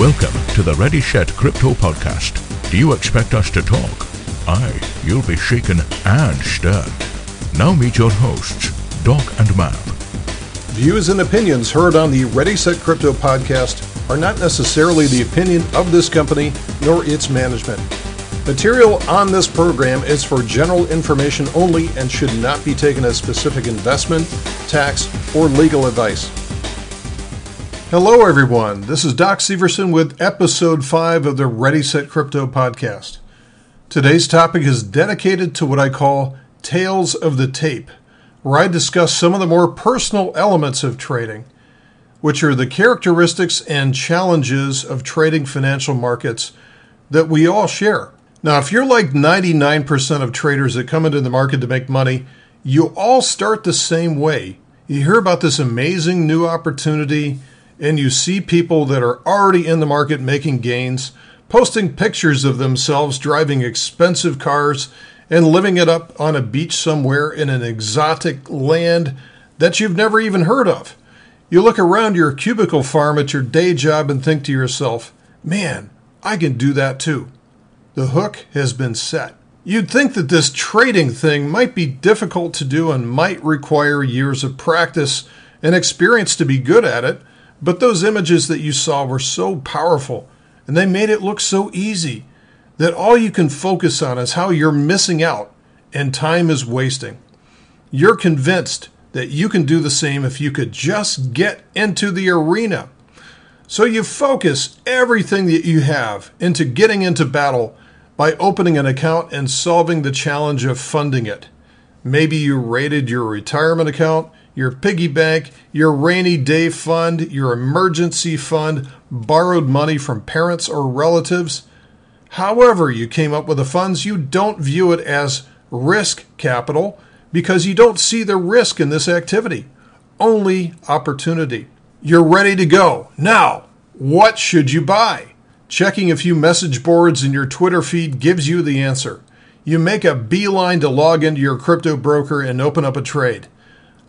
Welcome to the Ready Set Crypto Podcast. Do you expect us to talk? Aye, you'll be shaken and stirred. Now meet your hosts, Doc and Mav. Views and opinions heard on the Ready Set Crypto podcast are not necessarily the opinion of this company nor its management. Material on this program is for general information only and should not be taken as specific investment, tax, or legal advice. Hello, everyone. This is Doc Severson with episode 5 of the Ready Set Crypto podcast. Today's topic is dedicated to what I call Tales of the Tape, where I discuss some of the more personal elements of trading, which are the characteristics and challenges of trading financial markets that we all share. Now, if you're like 99% of traders that come into the market to make money, you all start the same way. You hear about this amazing new opportunity, and you see people that are already in the market making gains, posting pictures of themselves driving expensive cars and living it up on a beach somewhere in an exotic land that you've never even heard of. You look around your cubicle farm at your day job and think to yourself, man, I can do that too. The hook has been set. You'd think that this trading thing might be difficult to do and might require years of practice and experience to be good at it, but those images that you saw were so powerful and they made it look so easy that all you can focus on is how you're missing out and time is wasting. You're convinced that you can do the same if you could just get into the arena. So you focus everything that you have into getting into battle by opening an account and solving the challenge of funding it. Maybe you raided your retirement account, your piggy bank, your rainy day fund, your emergency fund, borrowed money from parents or relatives. However, you came up with the funds, you don't view it as risk capital because you don't see the risk in this activity, only opportunity. You're ready to go. Now, what should you buy? Checking a few message boards in your Twitter feed gives you the answer. You make a beeline to log into your crypto broker and open up a trade.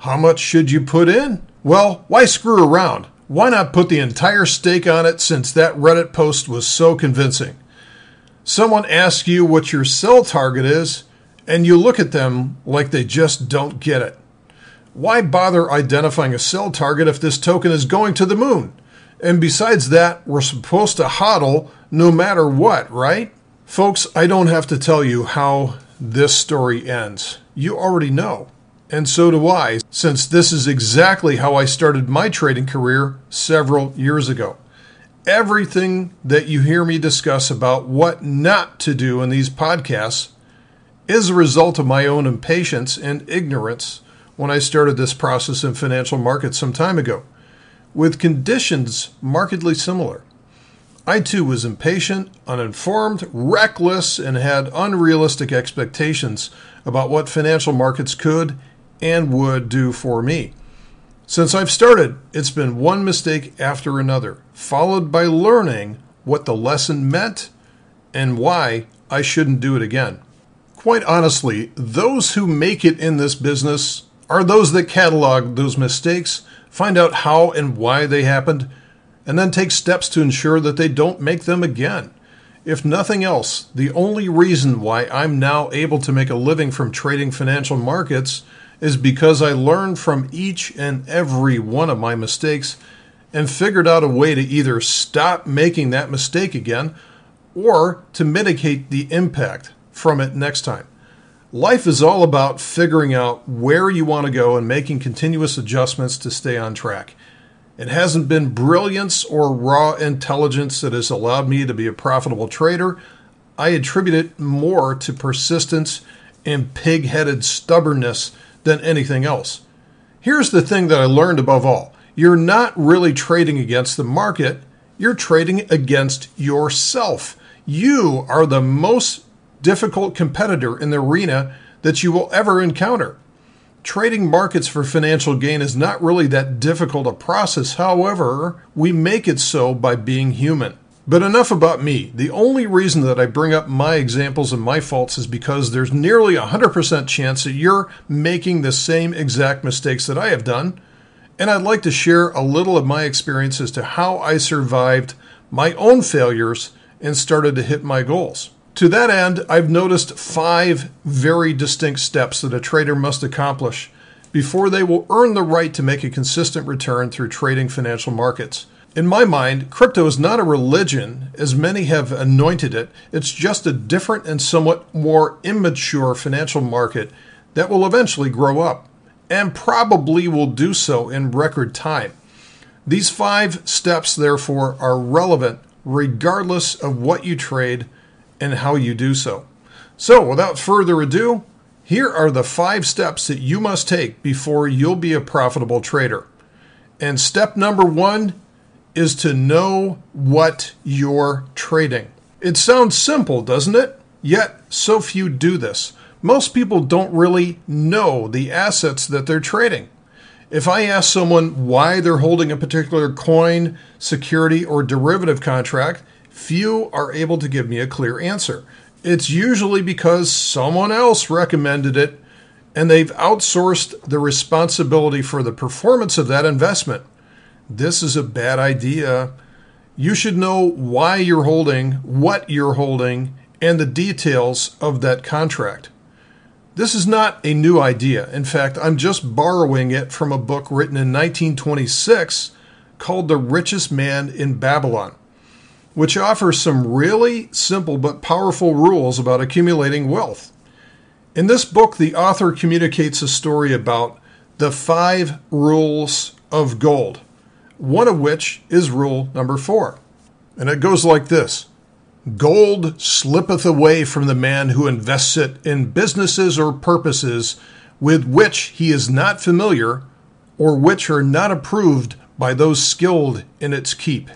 How much should you put in? Well, why screw around? Why not put the entire stake on it since that Reddit post was so convincing? Someone asks you what your sell target is, and you look at them like they just don't get it. Why bother identifying a sell target if this token is going to the moon? And besides that, we're supposed to hodl no matter what, right? Folks, I don't have to tell you how this story ends. You already know. And so do I, since this is exactly how I started my trading career several years ago. Everything that you hear me discuss about what not to do in these podcasts is a result of my own impatience and ignorance when I started this process in financial markets some time ago, with conditions markedly similar. I too was impatient, uninformed, reckless, and had unrealistic expectations about what financial markets could and would do for me. Since I've started, it's been one mistake after another, followed by learning what the lesson meant and why I shouldn't do it again. Quite honestly, those who make it in this business are those that catalog those mistakes, find out how and why they happened, and then take steps to ensure that they don't make them again. If nothing else, the only reason why I'm now able to make a living from trading financial markets is because I learned from each and every one of my mistakes and figured out a way to either stop making that mistake again or to mitigate the impact from it next time. Life is all about figuring out where you want to go and making continuous adjustments to stay on track. It hasn't been brilliance or raw intelligence that has allowed me to be a profitable trader. I attribute it more to persistence and pig headed stubbornness than anything else. Here's the thing that I learned above all you're not really trading against the market, you're trading against yourself. You are the most difficult competitor in the arena that you will ever encounter. Trading markets for financial gain is not really that difficult a process. However, we make it so by being human. But enough about me. The only reason that I bring up my examples and my faults is because there's nearly a 100% chance that you're making the same exact mistakes that I have done. And I'd like to share a little of my experience as to how I survived my own failures and started to hit my goals. To that end, I've noticed five very distinct steps that a trader must accomplish before they will earn the right to make a consistent return through trading financial markets. In my mind, crypto is not a religion, as many have anointed it. It's just a different and somewhat more immature financial market that will eventually grow up, and probably will do so in record time. These five steps, therefore, are relevant regardless of what you trade and how you do so. So, without further ado, here are the five steps that you must take before you'll be a profitable trader. And step number one is to know what you're trading. It sounds simple, doesn't it? Yet, so few do this. Most people don't really know the assets that they're trading. If I ask someone why they're holding a particular coin, security, or derivative contract, few are able to give me a clear answer. It's usually because someone else recommended it and they've outsourced the responsibility for the performance of that investment. This is a bad idea. You should know why you're holding, what you're holding, and the details of that contract. This is not a new idea. In fact, I'm just borrowing it from a book written in 1926 called The Richest Man in Babylon, which offers some really simple but powerful rules about accumulating wealth. In this book, the author communicates a story about the five rules of gold, one of which is rule number four. And it goes like this Gold slippeth away from the man who invests it in businesses or purposes with which he is not familiar or which are not approved by those skilled in its keep.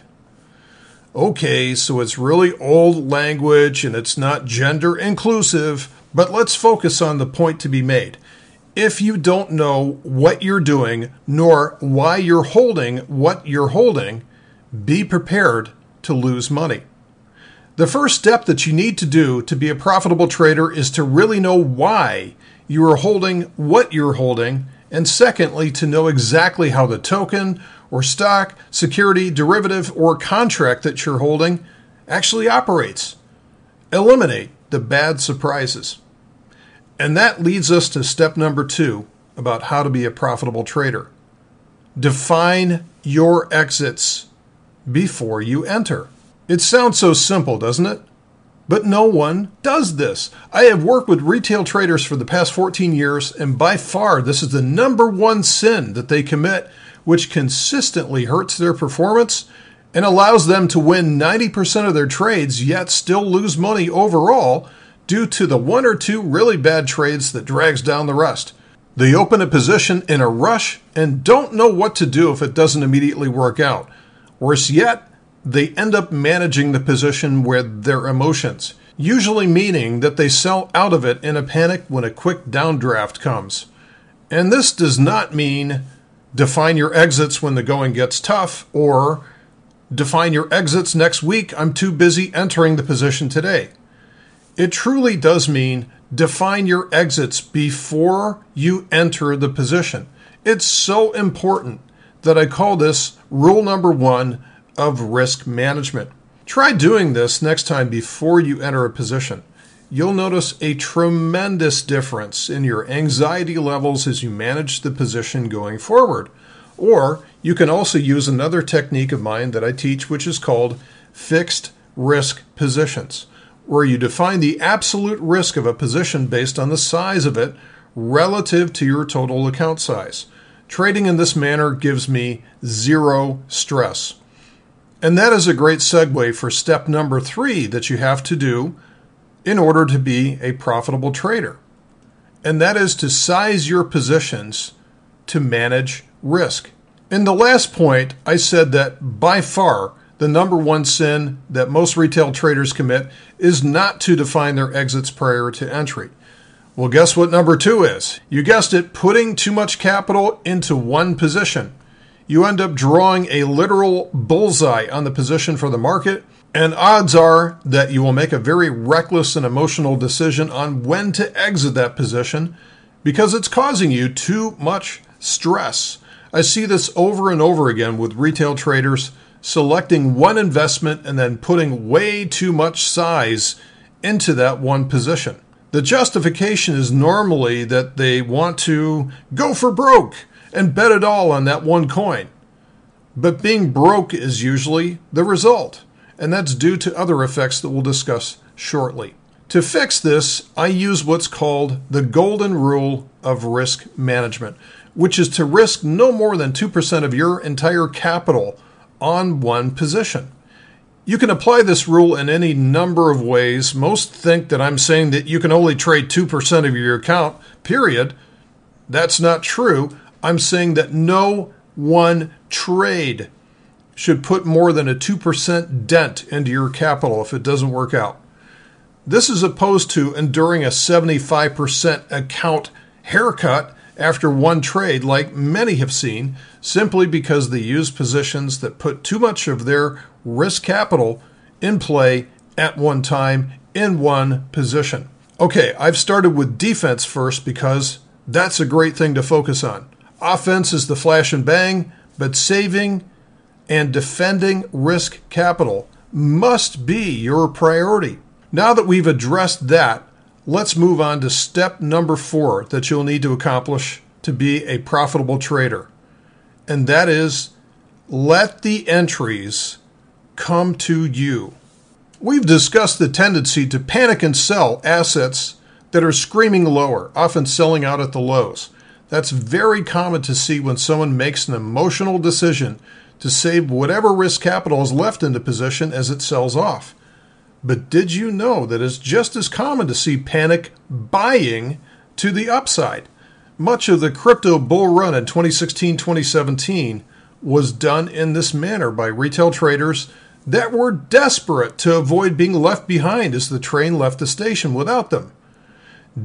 Okay, so it's really old language and it's not gender inclusive, but let's focus on the point to be made. If you don't know what you're doing nor why you're holding what you're holding, be prepared to lose money. The first step that you need to do to be a profitable trader is to really know why you are holding what you're holding, and secondly, to know exactly how the token or stock, security, derivative, or contract that you're holding actually operates. Eliminate the bad surprises. And that leads us to step number two about how to be a profitable trader. Define your exits before you enter. It sounds so simple, doesn't it? But no one does this. I have worked with retail traders for the past 14 years, and by far, this is the number one sin that they commit, which consistently hurts their performance and allows them to win 90% of their trades, yet still lose money overall due to the one or two really bad trades that drags down the rest. They open a position in a rush and don't know what to do if it doesn't immediately work out. Worse yet, they end up managing the position with their emotions, usually meaning that they sell out of it in a panic when a quick downdraft comes. And this does not mean define your exits when the going gets tough or define your exits next week. I'm too busy entering the position today. It truly does mean define your exits before you enter the position. It's so important that I call this rule number one of risk management. Try doing this next time before you enter a position. You'll notice a tremendous difference in your anxiety levels as you manage the position going forward. Or you can also use another technique of mine that I teach, which is called fixed risk positions, where you define the absolute risk of a position based on the size of it relative to your total account size. Trading in this manner gives me zero stress. And that is a great segue for step number three that you have to do in order to be a profitable trader. And that is to size your positions to manage risk. In the last point, I said that by far the number one sin that most retail traders commit is not to define their exits prior to entry. Well, guess what number two is? You guessed it, putting too much capital into one position you end up drawing a literal bullseye on the position for the market, and odds are that you will make a very reckless and emotional decision on when to exit that position because it's causing you too much stress. I see this over and over again with retail traders, selecting one investment and then putting way too much size into that one position. The justification is normally that they want to go for broke and bet it all on that one coin. But being broke is usually the result, and that's due to other effects that we'll discuss shortly. To fix this, I use what's called the golden rule of risk management, which is to risk no more than 2% of your entire capital on one position. You can apply this rule in any number of ways. Most think that I'm saying that you can only trade 2% of your account, period. That's not true. I'm saying that no one trade should put more than a 2% dent into your capital if it doesn't work out. This is opposed to enduring a 75% account haircut after one trade, like many have seen, simply because they use positions that put too much of their risk capital in play at one time in one position. Okay, I've started with defense first because that's a great thing to focus on. Offense is the flash and bang, but saving and defending risk capital must be your priority. Now that we've addressed that, let's move on to step number four that you'll need to accomplish to be a profitable trader. And that is let the entries come to you. We've discussed the tendency to panic and sell assets that are screaming lower, often selling out at the lows. That's very common to see when someone makes an emotional decision to save whatever risk capital is left in the position as it sells off. But did you know that it's just as common to see panic buying to the upside? Much of the crypto bull run in 2016 2017 was done in this manner by retail traders that were desperate to avoid being left behind as the train left the station without them.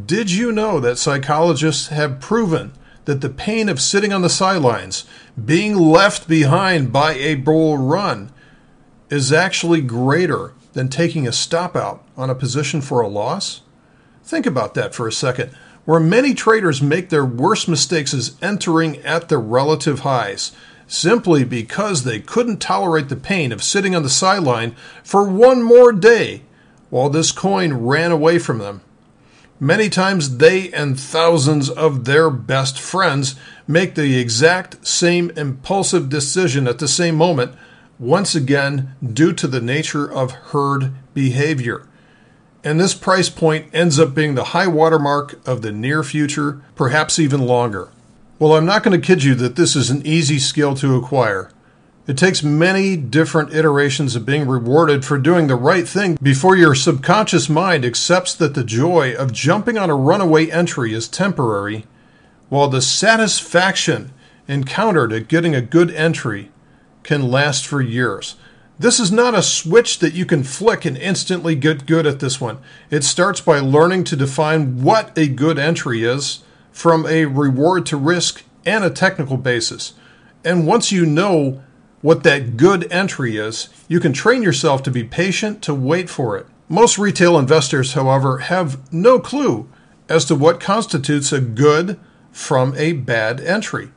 Did you know that psychologists have proven that the pain of sitting on the sidelines, being left behind by a bull run, is actually greater than taking a stop out on a position for a loss? Think about that for a second. Where many traders make their worst mistakes is entering at the relative highs, simply because they couldn't tolerate the pain of sitting on the sideline for one more day while this coin ran away from them. Many times they and thousands of their best friends make the exact same impulsive decision at the same moment once again due to the nature of herd behavior. And this price point ends up being the high watermark of the near future, perhaps even longer. Well, I'm not going to kid you that this is an easy skill to acquire. It takes many different iterations of being rewarded for doing the right thing before your subconscious mind accepts that the joy of jumping on a runaway entry is temporary, while the satisfaction encountered at getting a good entry can last for years. This is not a switch that you can flick and instantly get good at this one. It starts by learning to define what a good entry is from a reward to risk and a technical basis. And once you know what that good entry is, you can train yourself to be patient to wait for it. Most retail investors, however, have no clue as to what constitutes a good from a bad entry.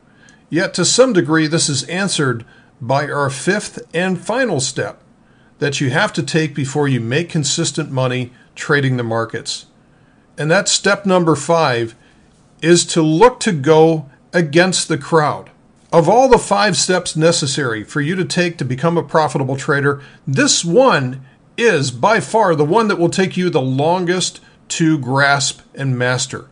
Yet, to some degree, this is answered by our fifth and final step that you have to take before you make consistent money trading the markets. And that step number five is to look to go against the crowd. Of all the five steps necessary for you to take to become a profitable trader, this one is by far the one that will take you the longest to grasp and master.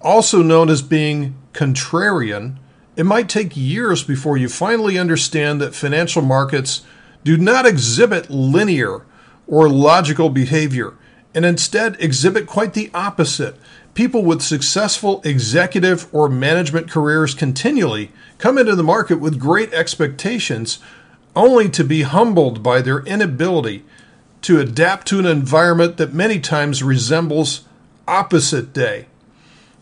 Also known as being contrarian, it might take years before you finally understand that financial markets do not exhibit linear or logical behavior and instead exhibit quite the opposite. People with successful executive or management careers continually come into the market with great expectations only to be humbled by their inability to adapt to an environment that many times resembles opposite day.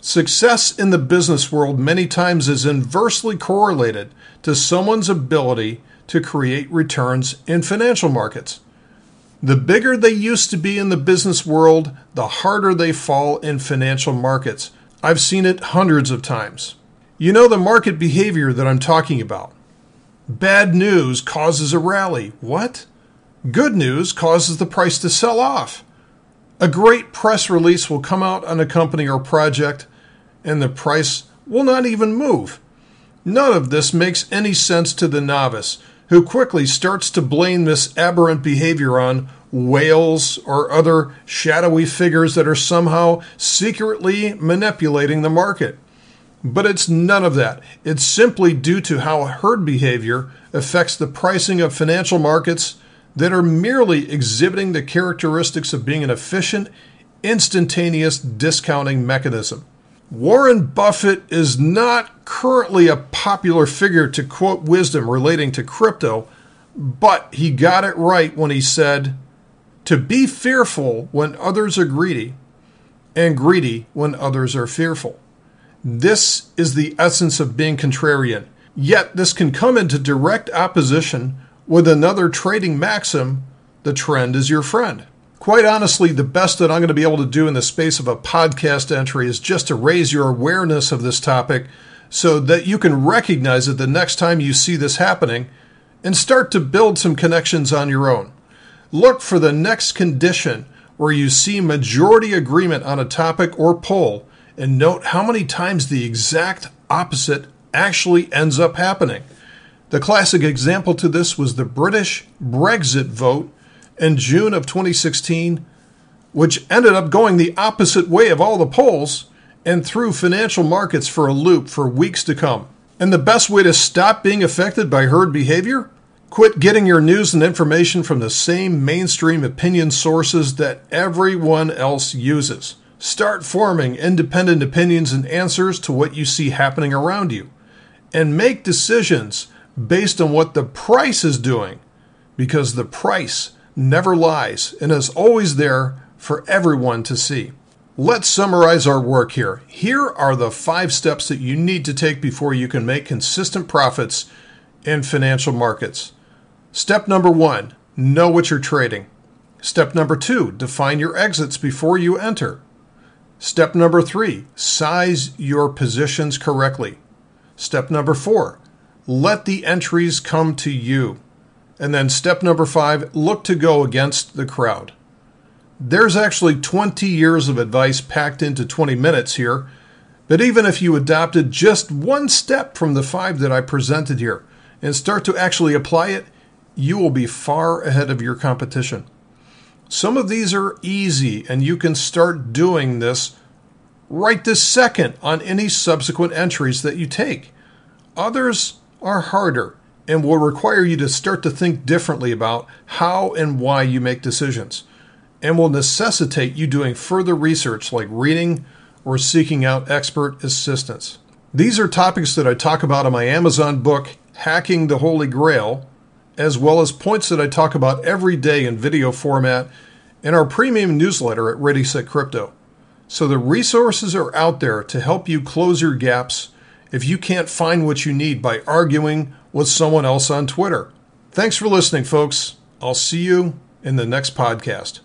Success in the business world many times is inversely correlated to someone's ability to create returns in financial markets. The bigger they used to be in the business world, the harder they fall in financial markets. I've seen it hundreds of times. You know the market behavior that I'm talking about. Bad news causes a rally. What? Good news causes the price to sell off. A great press release will come out on a company or project, and the price will not even move. None of this makes any sense to the novice, who quickly starts to blame this aberrant behavior on whales or other shadowy figures that are somehow secretly manipulating the market. But it's none of that. It's simply due to how herd behavior affects the pricing of financial markets that are merely exhibiting the characteristics of being an efficient, instantaneous discounting mechanism. Warren Buffett is not currently a popular figure to quote wisdom relating to crypto, but he got it right when he said, To be fearful when others are greedy, and greedy when others are fearful. This is the essence of being contrarian. Yet, this can come into direct opposition with another trading maxim the trend is your friend. Quite honestly, the best that I'm going to be able to do in the space of a podcast entry is just to raise your awareness of this topic so that you can recognize it the next time you see this happening and start to build some connections on your own. Look for the next condition where you see majority agreement on a topic or poll and note how many times the exact opposite actually ends up happening. The classic example to this was the British Brexit vote in June of 2016, which ended up going the opposite way of all the polls and threw financial markets for a loop for weeks to come. And the best way to stop being affected by herd behavior? Quit getting your news and information from the same mainstream opinion sources that everyone else uses. Start forming independent opinions and answers to what you see happening around you. And make decisions based on what the price is doing, because the price never lies and is always there for everyone to see. Let's summarize our work here. Here are the five steps that you need to take before you can make consistent profits in financial markets. Step number one know what you're trading. Step number two define your exits before you enter. Step number three, size your positions correctly. Step number four, let the entries come to you. And then step number five, look to go against the crowd. There's actually 20 years of advice packed into 20 minutes here, but even if you adopted just one step from the five that I presented here and start to actually apply it, you will be far ahead of your competition. Some of these are easy, and you can start doing this right this second on any subsequent entries that you take. Others are harder and will require you to start to think differently about how and why you make decisions, and will necessitate you doing further research like reading or seeking out expert assistance. These are topics that I talk about in my Amazon book, Hacking the Holy Grail, as well as points that I talk about every day in video format in our premium newsletter at Ready Set Crypto. So the resources are out there to help you close your gaps if you can't find what you need by arguing with someone else on Twitter. Thanks for listening, folks. I'll see you in the next podcast.